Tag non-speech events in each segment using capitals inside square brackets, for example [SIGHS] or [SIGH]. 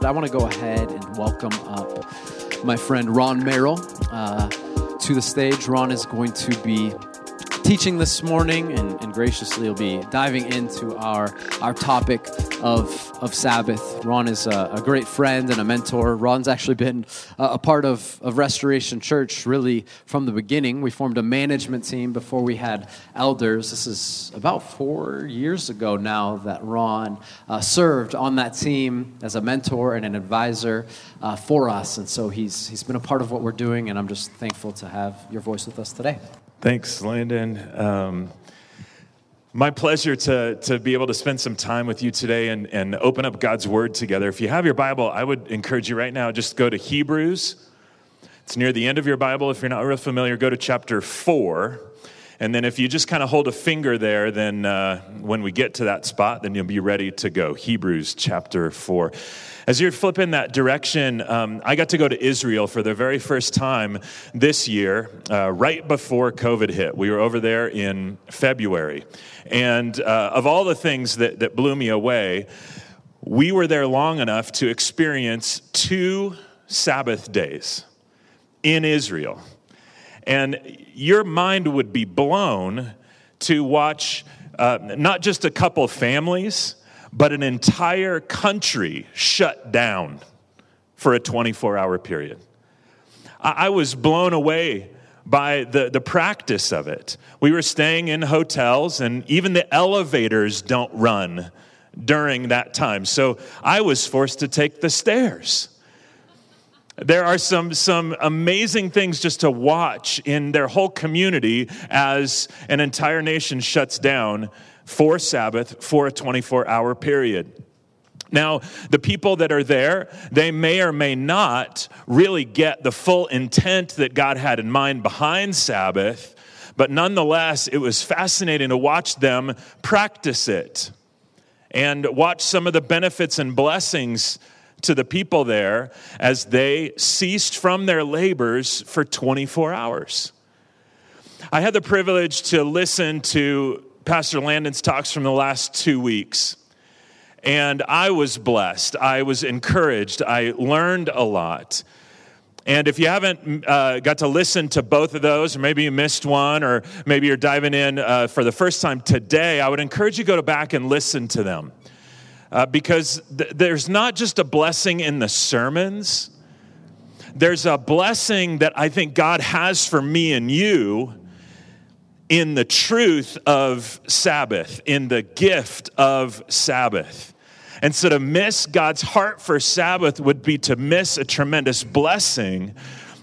But I want to go ahead and welcome up my friend Ron Merrill uh, to the stage. Ron is going to be teaching this morning and, and graciously will be diving into our, our topic of, of Sabbath. Ron is a, a great friend and a mentor. Ron's actually been a, a, part of, of Restoration Church really from the beginning. We formed a management team before we had elders. This is about four years ago now that Ron uh, served on that team as a mentor and an advisor uh, for us. And so he's, he's been a part of what we're doing, and I'm just thankful to have your voice with us today. Thanks, Landon. Um, my pleasure to, to be able to spend some time with you today and, and open up God's Word together. If you have your Bible, I would encourage you right now just go to Hebrews. It's near the end of your Bible. If you're not real familiar, go to chapter 4. And then if you just kind of hold a finger there, then uh, when we get to that spot, then you'll be ready to go. Hebrews chapter 4. As you're flipping that direction, um, I got to go to Israel for the very first time this year, uh, right before COVID hit. We were over there in February. And uh, of all the things that, that blew me away, we were there long enough to experience two Sabbath days in Israel. And your mind would be blown to watch uh, not just a couple families, but an entire country shut down for a 24 hour period. I was blown away by the, the practice of it. We were staying in hotels, and even the elevators don't run during that time. So I was forced to take the stairs. There are some, some amazing things just to watch in their whole community as an entire nation shuts down for Sabbath for a 24 hour period. Now, the people that are there, they may or may not really get the full intent that God had in mind behind Sabbath, but nonetheless, it was fascinating to watch them practice it and watch some of the benefits and blessings to the people there as they ceased from their labors for 24 hours. I had the privilege to listen to Pastor Landon's talks from the last two weeks. And I was blessed. I was encouraged. I learned a lot. And if you haven't uh, got to listen to both of those, or maybe you missed one, or maybe you're diving in uh, for the first time today, I would encourage you to go back and listen to them. Uh, because th- there's not just a blessing in the sermons, there's a blessing that I think God has for me and you in the truth of Sabbath, in the gift of Sabbath. And so to miss God's heart for Sabbath would be to miss a tremendous blessing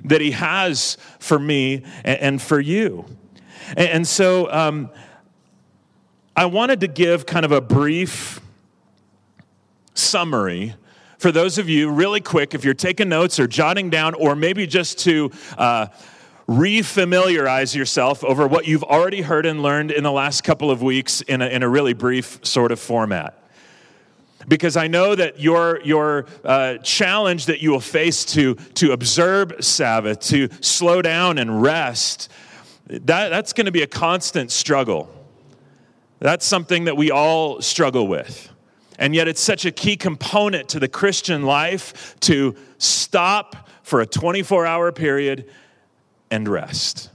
that He has for me and for you. And so um, I wanted to give kind of a brief summary for those of you, really quick, if you're taking notes or jotting down, or maybe just to. Uh, refamiliarize yourself over what you've already heard and learned in the last couple of weeks in a, in a really brief sort of format because I know that your, your uh, challenge that you will face to, to observe Sabbath, to slow down and rest, that, that's going to be a constant struggle. That's something that we all struggle with. And yet, it's such a key component to the Christian life to stop for a 24 hour period and rest.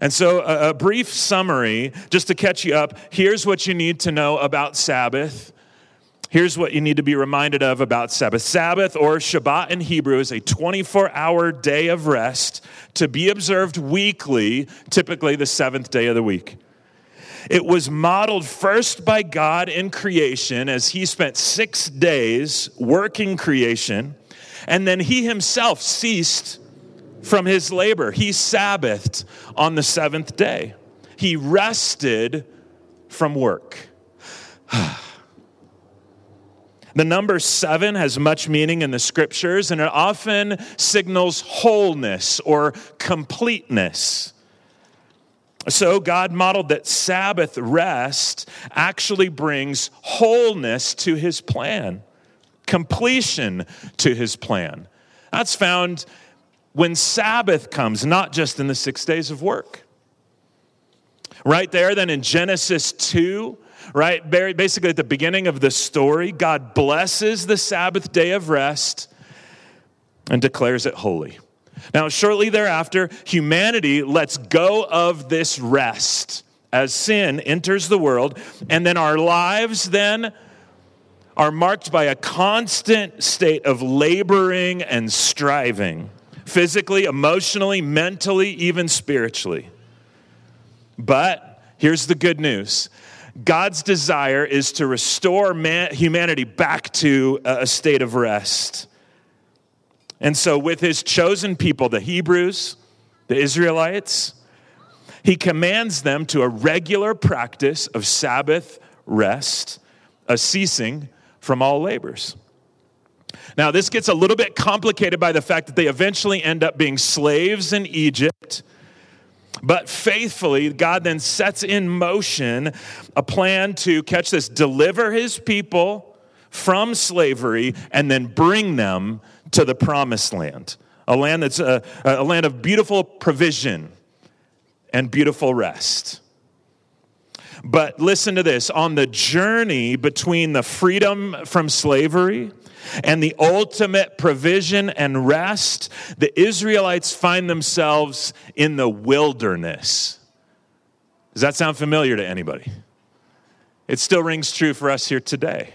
And so, a, a, brief summary, just to catch you up here's what you need to know about Sabbath. Here's what you need to be reminded of about Sabbath. Sabbath, or Shabbat in Hebrew, is a 24 hour day of rest to be observed weekly, typically the seventh day of the week. It was modeled first by God in creation as he spent six days working creation, and then he himself ceased from his labor. He Sabbathed on the seventh day, he rested from work. [SIGHS] The number seven has much meaning in the scriptures, and it often signals wholeness or completeness. So, God modeled that Sabbath rest actually brings wholeness to his plan, completion to his plan. That's found when Sabbath comes, not just in the six days of work. Right there, then in Genesis 2, right, basically at the beginning of the story, God blesses the Sabbath day of rest and declares it holy. Now, shortly thereafter, humanity lets go of this rest as sin enters the world, and then our lives then are marked by a constant state of laboring and striving, physically, emotionally, mentally, even spiritually. But here's the good news God's desire is to restore man, humanity back to a state of rest. And so, with his chosen people, the Hebrews, the Israelites, he commands them to a regular practice of Sabbath rest, a ceasing from all labors. Now, this gets a little bit complicated by the fact that they eventually end up being slaves in Egypt. But faithfully, God then sets in motion a plan to catch this, deliver his people from slavery, and then bring them to the promised land, a land that's a, a land of beautiful provision and beautiful rest. But listen to this on the journey between the freedom from slavery and the ultimate provision and rest, the Israelites find themselves in the wilderness. Does that sound familiar to anybody? It still rings true for us here today.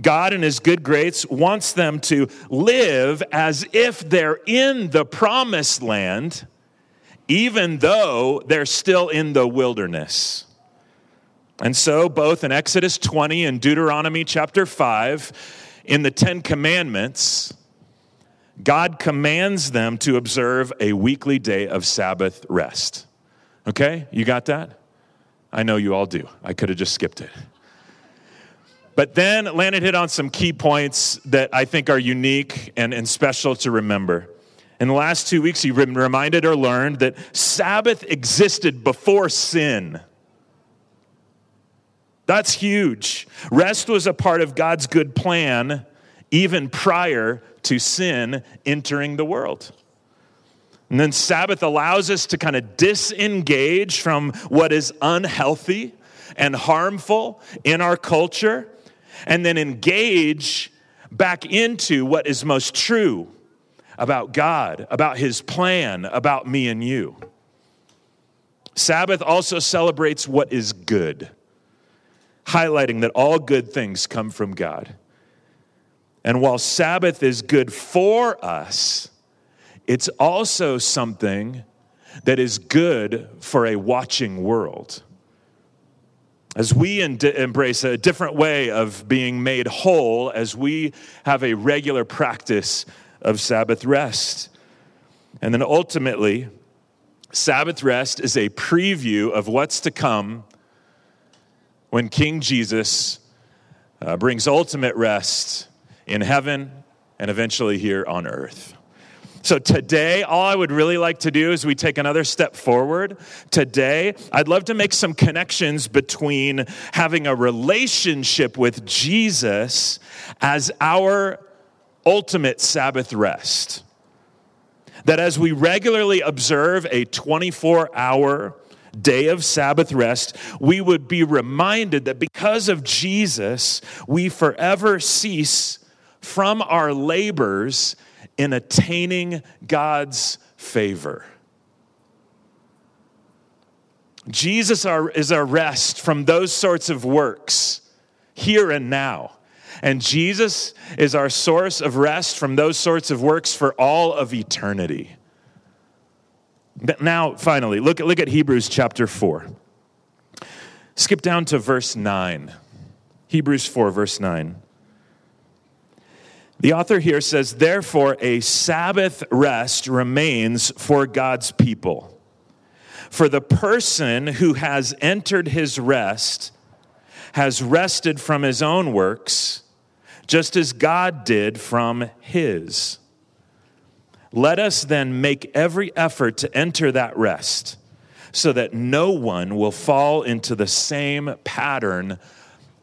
God, in His good grace, wants them to live as if they're in the promised land, even though they're still in the wilderness. And so, both in Exodus 20 and Deuteronomy chapter 5, in the Ten Commandments, God commands them to observe a weekly day of Sabbath rest. Okay, you got that? I know you all do. I could have just skipped it. But then Landon hit on some key points that I think are unique and, and special to remember. In the last two weeks, been reminded or learned that Sabbath existed before sin. That's huge. Rest was a part of God's good plan even prior to sin entering the world. And then Sabbath allows us to kind of disengage from what is unhealthy and harmful in our culture and then engage back into what is most true about God, about His plan, about me and you. Sabbath also celebrates what is good, highlighting that all good things come from God. And while Sabbath is good for us, it's also something that is good for a watching world. As we embrace a different way of being made whole, as we have a regular practice of Sabbath rest. And then ultimately, Sabbath rest is a preview of what's to come when King Jesus uh, brings ultimate rest in heaven and eventually here on earth. So, today, all I would really like to do is we take another step forward. Today, I'd love to make some connections between having a relationship with Jesus as our ultimate Sabbath rest. That as we regularly observe a 24 hour day of Sabbath rest, we would be reminded that because of Jesus, we forever cease from our labors in attaining God's favor. Jesus is our rest from those sorts of works here and now. And Jesus is our source of rest from those sorts of works for all of eternity. Now, finally, look look at Hebrews chapter 4. Skip down to verse 9. Hebrews 4, verse 9. The author here says, Therefore, a Sabbath rest remains for God's people. For the person who has entered his rest has rested from his own works, just as God did from his. Let us then make every effort to enter that rest, so that no one will fall into the same pattern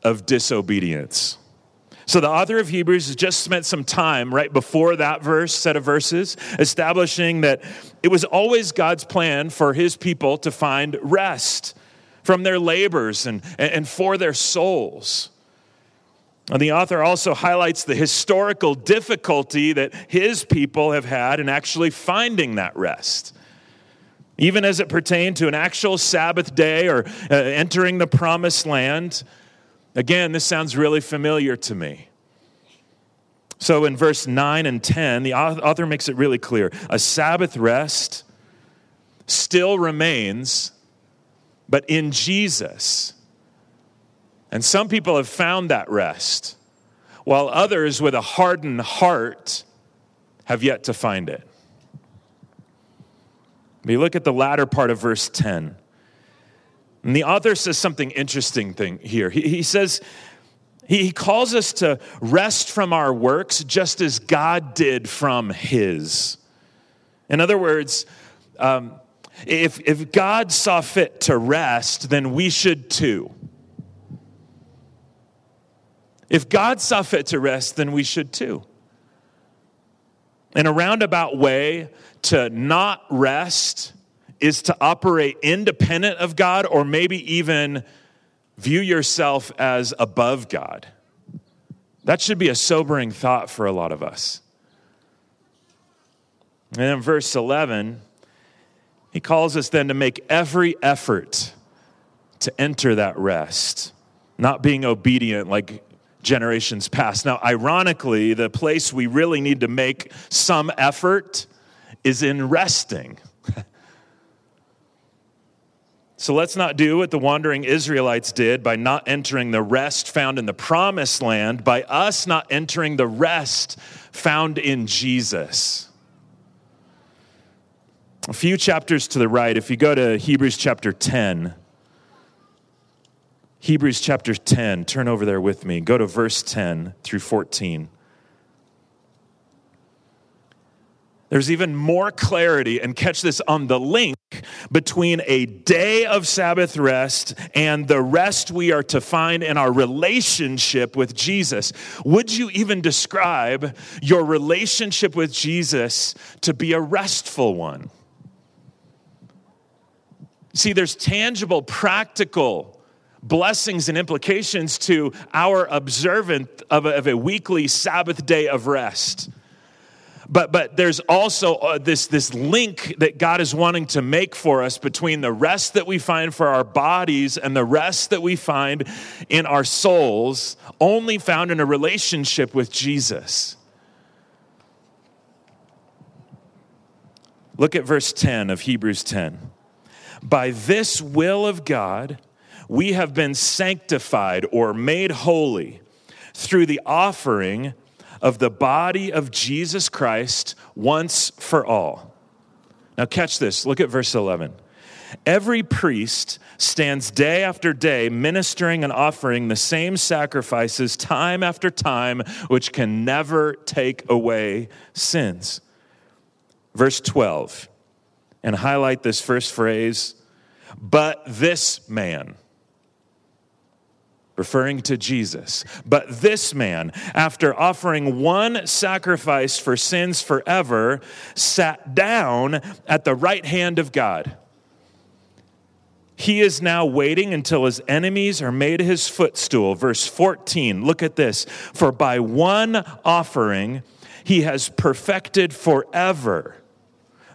of disobedience. So, the author of Hebrews has just spent some time right before that verse, set of verses, establishing that it was always God's plan for his people to find rest from their labors and, and for their souls. And the author also highlights the historical difficulty that his people have had in actually finding that rest. Even as it pertained to an actual Sabbath day or uh, entering the promised land. Again, this sounds really familiar to me. So in verse 9 and 10, the author makes it really clear a Sabbath rest still remains, but in Jesus. And some people have found that rest, while others with a hardened heart have yet to find it. We look at the latter part of verse 10. And the author says something interesting thing here. He, he says, he calls us to rest from our works just as God did from his. In other words, um, if, if God saw fit to rest, then we should too. If God saw fit to rest, then we should too. In a roundabout way, to not rest is to operate independent of God or maybe even view yourself as above God. That should be a sobering thought for a lot of us. And in verse 11, he calls us then to make every effort to enter that rest, not being obedient like generations past. Now, ironically, the place we really need to make some effort is in resting. [LAUGHS] so let's not do what the wandering Israelites did by not entering the rest found in the promised land, by us not entering the rest found in Jesus. A few chapters to the right, if you go to Hebrews chapter 10, Hebrews chapter 10, turn over there with me. Go to verse 10 through 14. There's even more clarity, and catch this on the link between a day of Sabbath rest and the rest we are to find in our relationship with Jesus. Would you even describe your relationship with Jesus to be a restful one? See, there's tangible, practical blessings and implications to our observance of a, of a weekly Sabbath day of rest. But, but there's also uh, this, this link that God is wanting to make for us between the rest that we find for our bodies and the rest that we find in our souls, only found in a relationship with Jesus. Look at verse 10 of Hebrews 10. By this will of God, we have been sanctified or made holy through the offering of the body of Jesus Christ once for all. Now, catch this. Look at verse 11. Every priest stands day after day ministering and offering the same sacrifices time after time, which can never take away sins. Verse 12, and highlight this first phrase, but this man referring to Jesus. But this man, after offering one sacrifice for sins forever, sat down at the right hand of God. He is now waiting until his enemies are made his footstool. Verse 14, look at this. For by one offering, he has perfected forever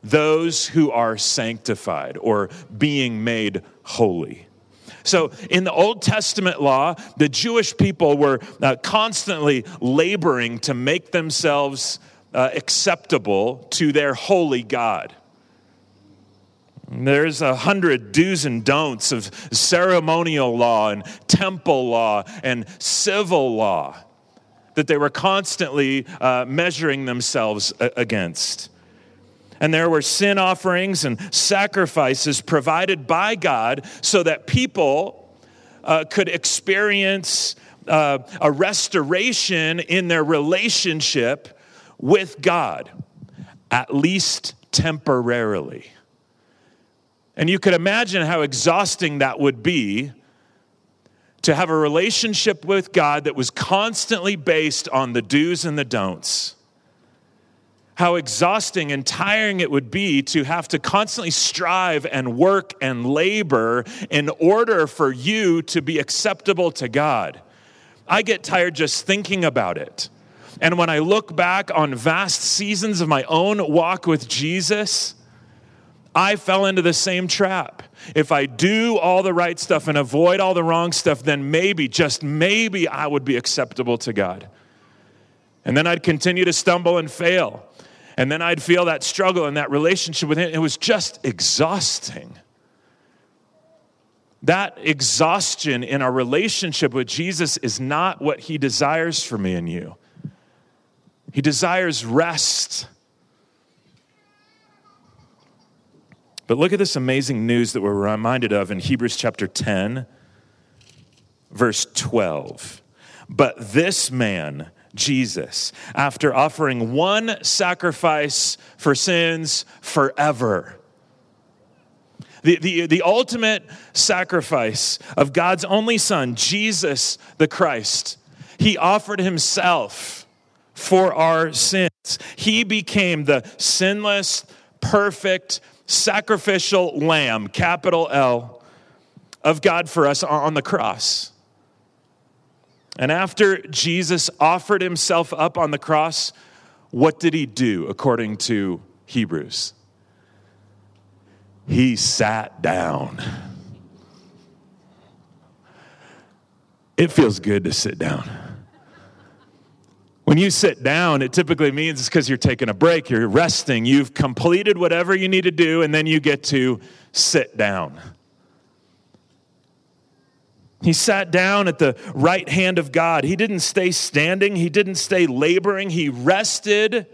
those who are sanctified or being made holy. So, in the Old Testament law, the Jewish people were uh, constantly laboring to make themselves uh, acceptable to their holy God. There's a hundred do's and don'ts of ceremonial law and temple law and civil law that they were constantly uh, measuring themselves against. And there were sin offerings and sacrifices provided by God so that people uh, could experience uh, a restoration in their relationship with God, at least temporarily. And you could imagine how exhausting that would be to have a relationship with God that was constantly based on the do's and the don'ts. How exhausting and tiring it would be to have to constantly strive and work and labor in order for you to be acceptable to God. I get tired just thinking about it. And when I look back on vast seasons of my own walk with Jesus, I fell into the same trap. If I do all the right stuff and avoid all the wrong stuff, then maybe, just maybe, I would be acceptable to God. And then I'd continue to stumble and fail. And then I'd feel that struggle and that relationship with Him. It was just exhausting. That exhaustion in our relationship with Jesus is not what He desires for me and you. He desires rest. But look at this amazing news that we're reminded of in Hebrews chapter 10, verse 12. But this man, Jesus, after offering one sacrifice for sins forever, the, the, the ultimate sacrifice of God's only Son, Jesus the Christ, he offered himself for our sins. He became the sinless, perfect, sacrificial lamb, capital L, of God for us on the cross. And after Jesus offered himself up on the cross, what did he do according to Hebrews? He sat down. It feels good to sit down. When you sit down, it typically means it's because you're taking a break, you're resting, you've completed whatever you need to do, and then you get to sit down. He sat down at the right hand of God. He didn't stay standing, he didn't stay laboring, he rested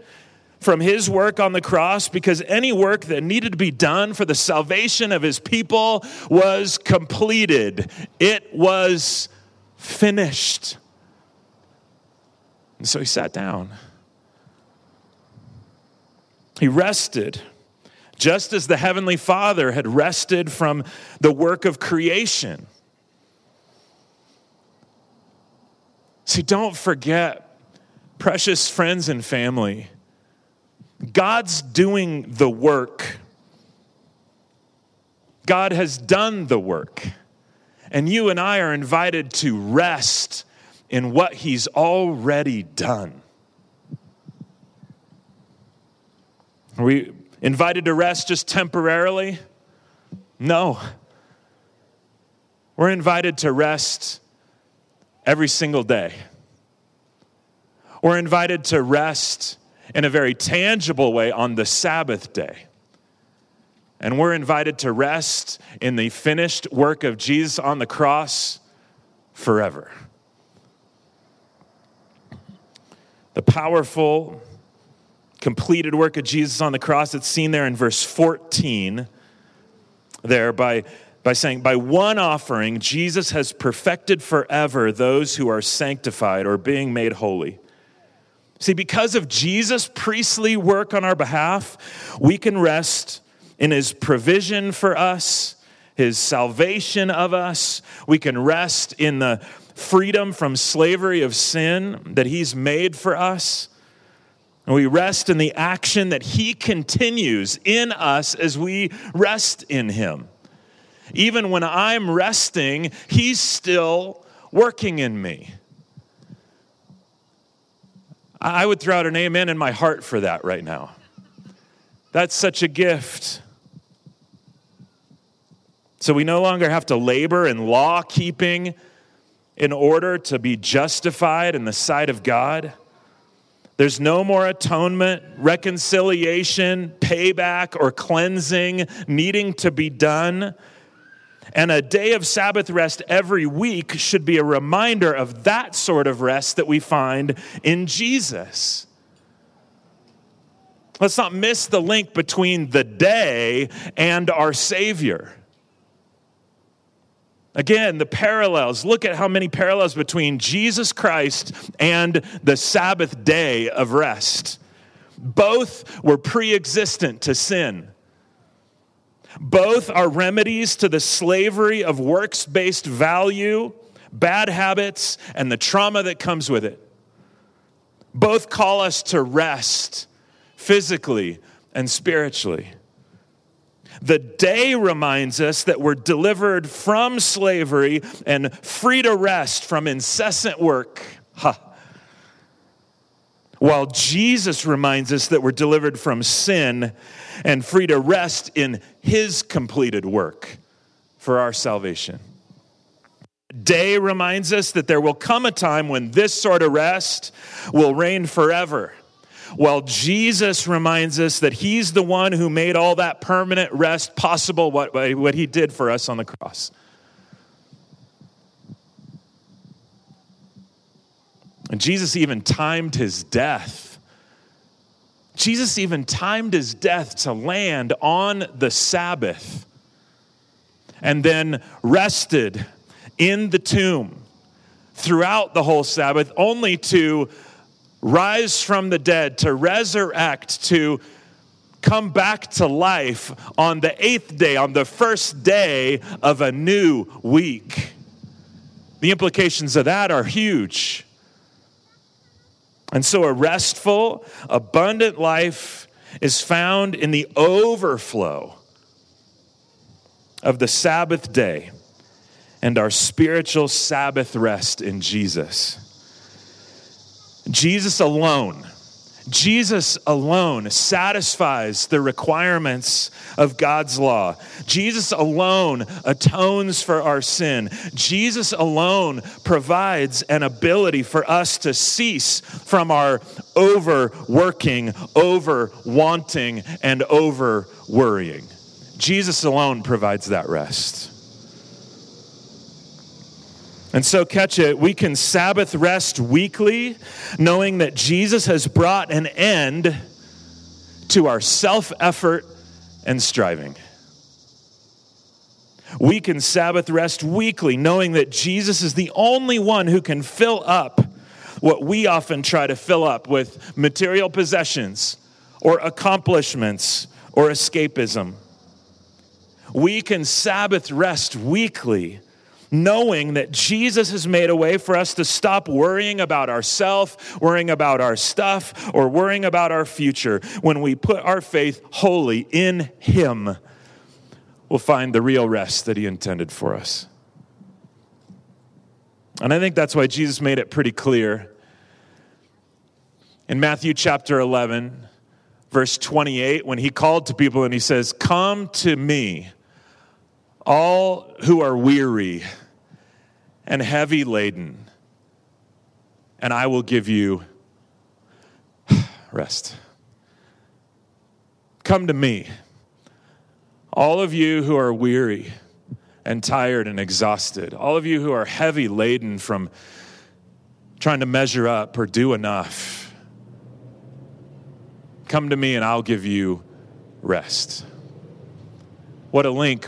from his work on the cross because any work that needed to be done for the salvation of his people was completed. It was finished. And so he sat down. He rested, just as the Heavenly Father had rested from the work of creation. See, don't forget, precious friends and family, God's doing the work. God has done the work. And you and I are invited to rest in what he's already done. Are we invited to rest just temporarily? No. We're invited to rest every single day. We're invited to rest in a very tangible way on the Sabbath day. And we're invited to rest in the finished work of Jesus on the cross forever. the powerful, completed work of Jesus on the cross. It's seen there in verse 14, there by, by saying, By one offering, Jesus has perfected forever those who are sanctified or being made holy. See, because of Jesus' priestly work on our behalf, we can rest in his provision for us, his salvation of us. We can rest in the freedom from slavery of sin that He's made for us. And we rest in the action that He continues in us as we rest in Him. Even when I'm resting, He's still working in me. I would throw out an amen in my heart for that right now. That's such a gift. So we no longer have to labor in law keeping in order to be justified in the sight of God. There's no more atonement, reconciliation, payback, or cleansing needing to be done. And a day of Sabbath rest every week should be a reminder of that sort of rest that we find in Jesus. Let's not miss the link between the day and our Savior. Again, the parallels. Look at how many parallels between Jesus Christ and the Sabbath day of rest. Both were pre existent to sin. Both are remedies to the slavery of works based value. bad habits and the trauma that comes with it. Both call us to rest physically and spiritually. The day reminds us that we're delivered from slavery and free to rest from incessant work. Ha. While Jesus reminds us that we're delivered from sin and free to rest in his completed work for our salvation. Day reminds us that there will come a time when this sort of rest will reign forever while Jesus reminds us that he's the one who made all that permanent rest possible, what, what he did for us on the cross. And Jesus even timed his death. Jesus even timed his death to land on the Sabbath and then rested in the tomb throughout the whole Sabbath, only to rise from the dead, to resurrect, to come back to life on the eighth day, on the first day of a new week. The implications of that are huge. And so, a restful, abundant life is found in the overflow of the Sabbath day and our spiritual Sabbath rest in Jesus. Jesus alone, Jesus alone satisfies the requirements of God's law. Jesus alone atones for our sin. Jesus alone provides an ability for us to cease from our overworking, over wanting, and over worrying. Jesus alone provides that rest. And so, catch it, we can Sabbath rest weekly, knowing that Jesus has brought an end to our self effort and striving. We can Sabbath rest weekly, knowing that Jesus is the only one who can fill up what we often try to fill up with material possessions or accomplishments or escapism. We can Sabbath rest weekly knowing that Jesus has made a way for us to stop worrying about ourselves, worrying about our stuff, or worrying about our future. When we put our faith wholly in Him, we'll find the real rest that He intended for us. And I think that's why Jesus made it pretty clear. In Matthew chapter 11, verse 28, when he called to people and he says, Come to me, all who are weary and heavy laden, and I will give you rest. Come to me, all of you who are weary and tired and exhausted, all of you who are heavy laden from trying to measure up or do enough. Come to me and I'll give you rest. What a link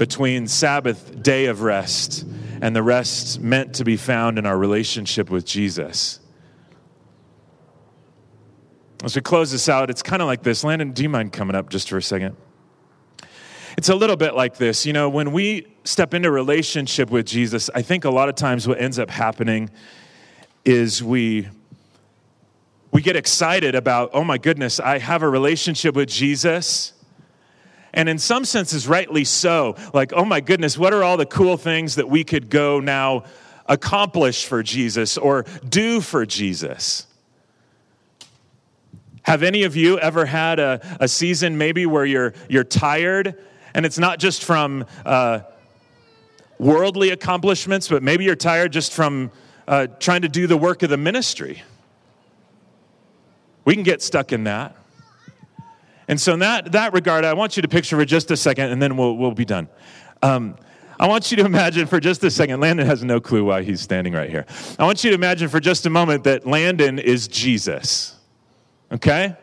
between Sabbath day of rest and the rest meant to be found in our relationship with Jesus. As we close this out, it's kind of like this. Landon, do you mind coming up just for a second? It's a little bit like this. You know, when we step into relationship with Jesus, I think a lot of times what ends up happening is we we get excited about, "Oh my goodness, I have a relationship with Jesus." And in some senses, rightly so. Like, oh my goodness, what are all the cool things that we could go now accomplish for Jesus or do for Jesus? Have any of you ever had a, a season maybe where you're, you're tired? And it's not just from uh, worldly accomplishments, but maybe you're tired just from uh, trying to do the work of the ministry. We can get stuck in that. And so, in that, that regard, I want you to picture for just a second, and then we'll, we'll be done. Um, I want you to imagine for just a second, Landon has no clue why he's standing right here. I want you to imagine for just a moment that Landon is Jesus. Okay?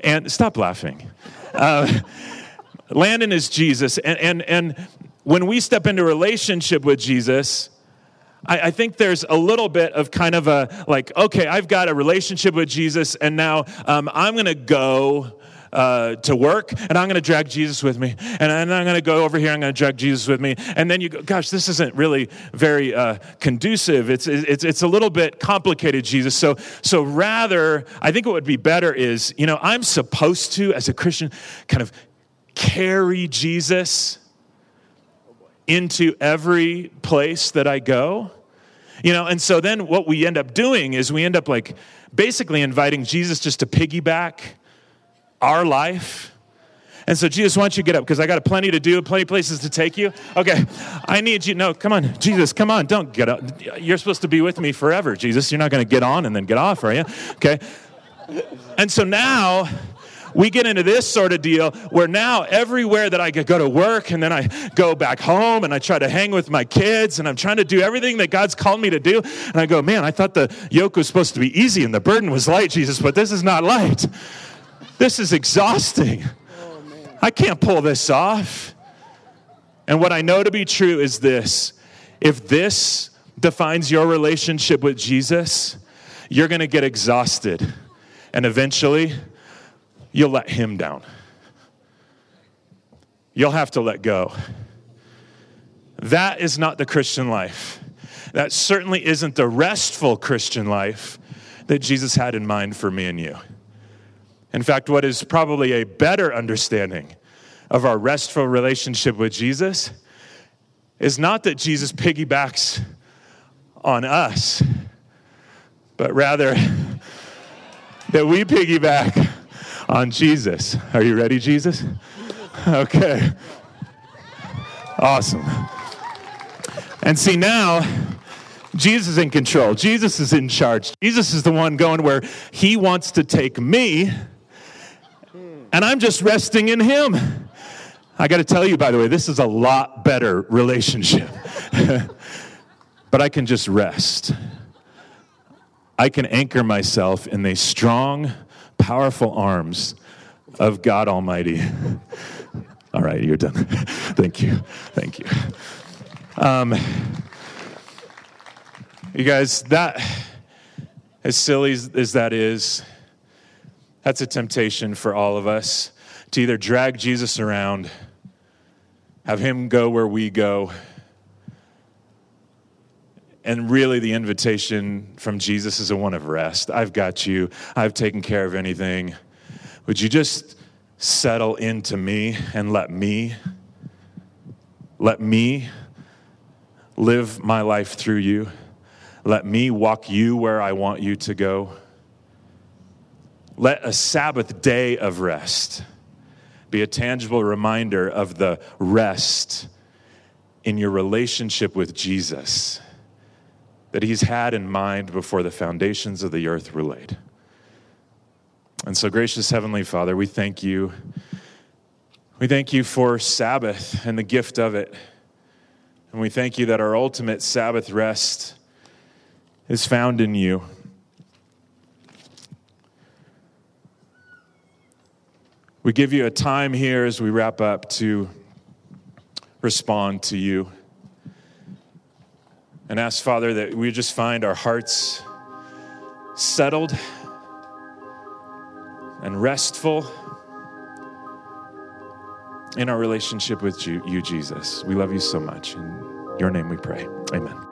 And stop laughing. Uh, [LAUGHS] Landon is Jesus. And, and, and when we step into relationship with Jesus, I, I, think there's a little bit of kind of a like, okay, I've got a relationship with Jesus, and now um, I'm going to go uh, to work and I'm going to drag Jesus with me. And then I'm going to go over here, I'm going to drag Jesus with me. And then you go, gosh, this isn't really very uh, conducive. It's, it's, it's a little bit complicated, Jesus. So, so rather, I think what would be better is, you know, I'm supposed to, as a Christian, kind of carry Jesus into every place that I go. You know, and so then what we end up doing is we end up like basically inviting Jesus just to piggyback our life. And so, Jesus, why don't you get up? Because I got plenty to do, plenty places to take you. Okay, I need you. No, come on, Jesus, come on, don't get up. You're supposed to be with me forever, Jesus. You're not going to get on and then get off, are you? Okay. And so now we get into this sort of deal where now everywhere that I go to work and then I go back home and I try to hang with my kids and I'm trying to do everything that God's called me to do. And I go, man, I thought the yoke was supposed to be easy and the burden was light, Jesus, but this is not light. This is exhausting. I can't pull this off. And what I know to be true is this if this defines your relationship with Jesus, you're going to get exhausted. And eventually, you'll let Him down. You'll have to let go. That is not the Christian life. That certainly isn't the restful Christian life that Jesus had in mind for me and you. In fact, what is probably a better understanding of our restful relationship with Jesus is not that Jesus piggybacks on us, but rather [LAUGHS] that we piggyback on Jesus. Are you ready, Jesus? [LAUGHS] Okay. Awesome. And see, now, Jesus is in control. Jesus is in charge. Jesus is the one going where he wants to take me and I'm just resting in Him. I got to tell you, by the way, this is a lot better relationship. [LAUGHS] but I can just rest. I can anchor myself in the strong, powerful arms of God Almighty. [LAUGHS] All right, you're done. [LAUGHS] Thank you. Thank you. Um, you guys, that, as silly as that is, that's a temptation for all of us to either drag Jesus around, have him go where we go. And really, the invitation from Jesus is a one of rest. I've got you, I've taken care of anything. Would you just settle into me and let me, let me live my life through you? Let me walk you where I want you to go. Let a Sabbath day of rest be a tangible reminder of the rest in your relationship with Jesus that He's had in mind before the foundations of the earth were laid. And so, gracious Heavenly Father, we thank you. We thank you for Sabbath and the gift of it. And we thank you that our ultimate Sabbath rest is found in you. We give you a time here as we wrap up to respond to you. And ask, Father, that we just find our hearts settled and restful in our relationship with you, Jesus. We love you so much. In your name we pray. Amen.